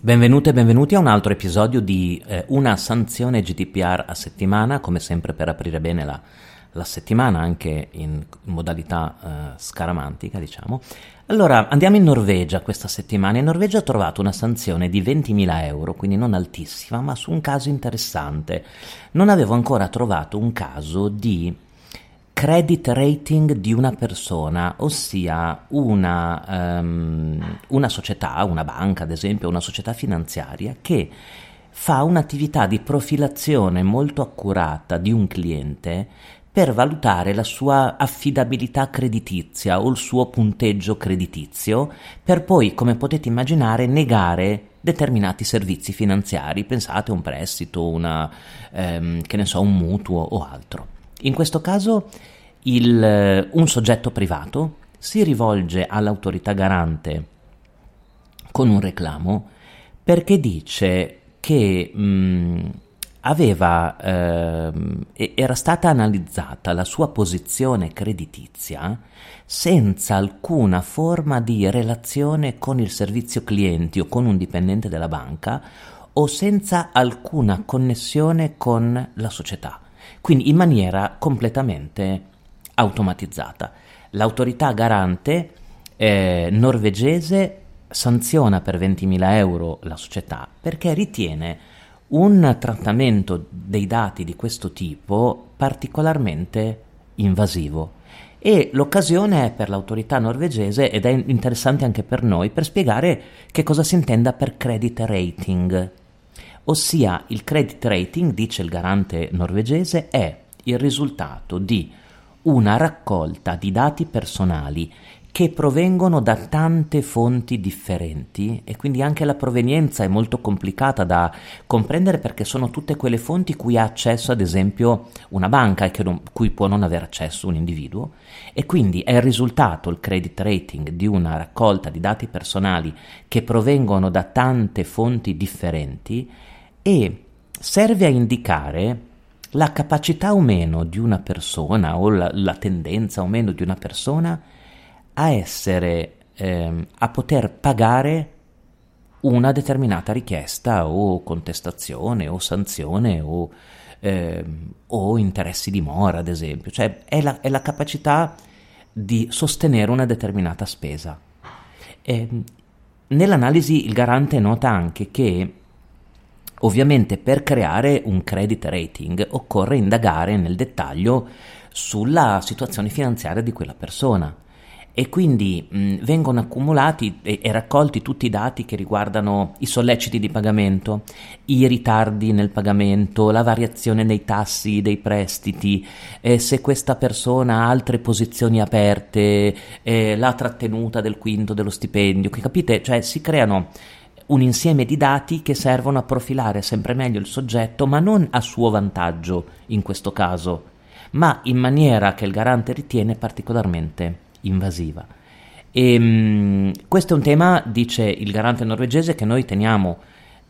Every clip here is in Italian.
Benvenute e benvenuti a un altro episodio di eh, una sanzione GDPR a settimana, come sempre per aprire bene la, la settimana, anche in, modalità eh, scaramantica, diciamo. Allora, andiamo in Norvegia questa settimana. In Norvegia ho trovato una sanzione di 20.000 euro, quindi non altissima, ma su un caso interessante. Non avevo ancora trovato un caso di credit rating di una persona, ossia una, um, una società, una banca ad esempio, una società finanziaria che fa un'attività di profilazione molto accurata di un cliente per valutare la sua affidabilità creditizia o il suo punteggio creditizio, per poi, come potete immaginare, negare determinati servizi finanziari, pensate a un prestito, una, ehm, so, un mutuo o altro. In questo caso il, un soggetto privato si rivolge all'autorità garante con un reclamo perché dice che mh, aveva, eh, era stata analizzata la sua posizione creditizia senza alcuna forma di relazione con il servizio clienti o con un dipendente della banca o senza alcuna connessione con la società, quindi in maniera completamente automatizzata. L'autorità garante eh, norvegese sanziona per 20.000 euro la società perché ritiene un trattamento dei dati di questo tipo particolarmente invasivo. E l'occasione è per l'autorità norvegese ed è interessante anche per noi per spiegare che cosa si intenda per credit rating. Ossia il credit rating, dice il garante norvegese, è il risultato di una raccolta di dati personali che provengono da tante fonti differenti e quindi anche la provenienza è molto complicata da comprendere perché sono tutte quelle fonti cui ha accesso ad esempio una banca e cui può non avere accesso un individuo. E quindi è il risultato, il credit rating di una raccolta di dati personali che provengono da tante fonti differenti e serve a indicare la capacità o meno di una persona o la, la tendenza o meno di una persona a essere, ehm, a poter pagare una determinata richiesta o contestazione o sanzione o, ehm, o interessi di mora, ad esempio. Cioè è la, è la capacità di sostenere una determinata spesa. E, ehm, nell'analisi il garante nota anche che Ovviamente per creare un credit rating occorre indagare nel dettaglio sulla situazione finanziaria di quella persona e quindi mh, vengono accumulati e, e, raccolti tutti i dati che riguardano i solleciti di pagamento, i ritardi nel pagamento, la variazione nei tassi dei prestiti, eh, se questa persona ha altre posizioni aperte, eh, la trattenuta del quinto dello stipendio, capite? Cioè si creano un insieme di dati che servono a profilare sempre meglio il soggetto, ma non a suo vantaggio in questo caso, ma in maniera che il garante ritiene particolarmente invasiva. E, um, questo è un tema, dice il garante norvegese, che noi teniamo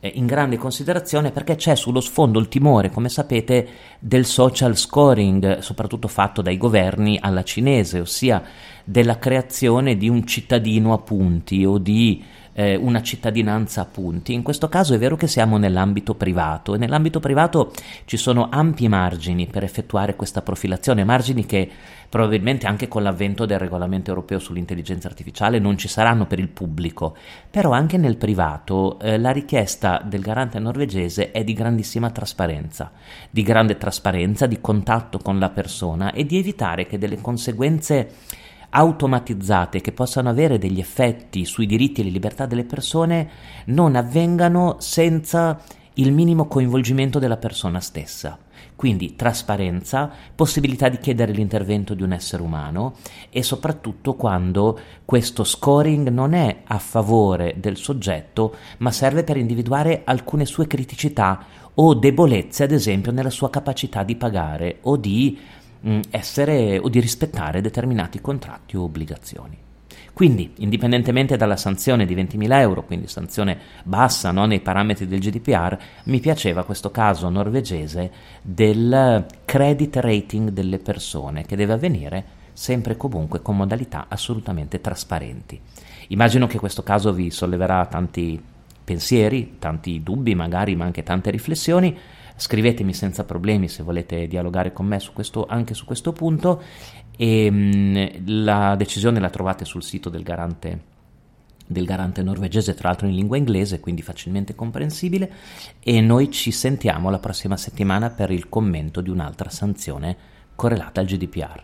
eh, in grande considerazione perché c'è sullo sfondo il timore, come sapete, del social scoring, soprattutto fatto dai governi alla cinese, ossia della creazione di un cittadino a punti o di eh, una cittadinanza a punti. In questo caso è vero che siamo nell'ambito privato e nell'ambito privato ci sono ampi margini per effettuare questa profilazione, margini che probabilmente anche con l'avvento del regolamento europeo sull'intelligenza artificiale non ci saranno per il pubblico, però anche nel privato eh, la richiesta del garante norvegese è di grandissima trasparenza, di grande trasparenza, di contatto con la persona e di evitare che delle conseguenze automatizzate che possano avere degli effetti sui diritti e le libertà delle persone non avvengano senza il minimo coinvolgimento della persona stessa. Quindi trasparenza, possibilità di chiedere l'intervento di un essere umano e soprattutto quando questo scoring non è a favore del soggetto, ma serve per individuare alcune sue criticità o debolezze, ad esempio, nella sua capacità di pagare o di essere o di rispettare determinati contratti o obbligazioni. Quindi, indipendentemente dalla sanzione di 20.000 euro, quindi sanzione bassa no, nei parametri del GDPR, mi piaceva questo caso norvegese del credit rating delle persone che deve avvenire sempre e comunque con modalità assolutamente trasparenti. Immagino che questo caso vi solleverà tanti pensieri, tanti dubbi magari, ma anche tante riflessioni. Scrivetemi senza problemi se volete dialogare con me su questo, anche su questo punto e mh, la decisione la trovate sul sito del garante del garante norvegese, tra l'altro in lingua inglese, quindi facilmente comprensibile, e noi ci sentiamo la prossima settimana per il commento di un'altra sanzione correlata al GDPR.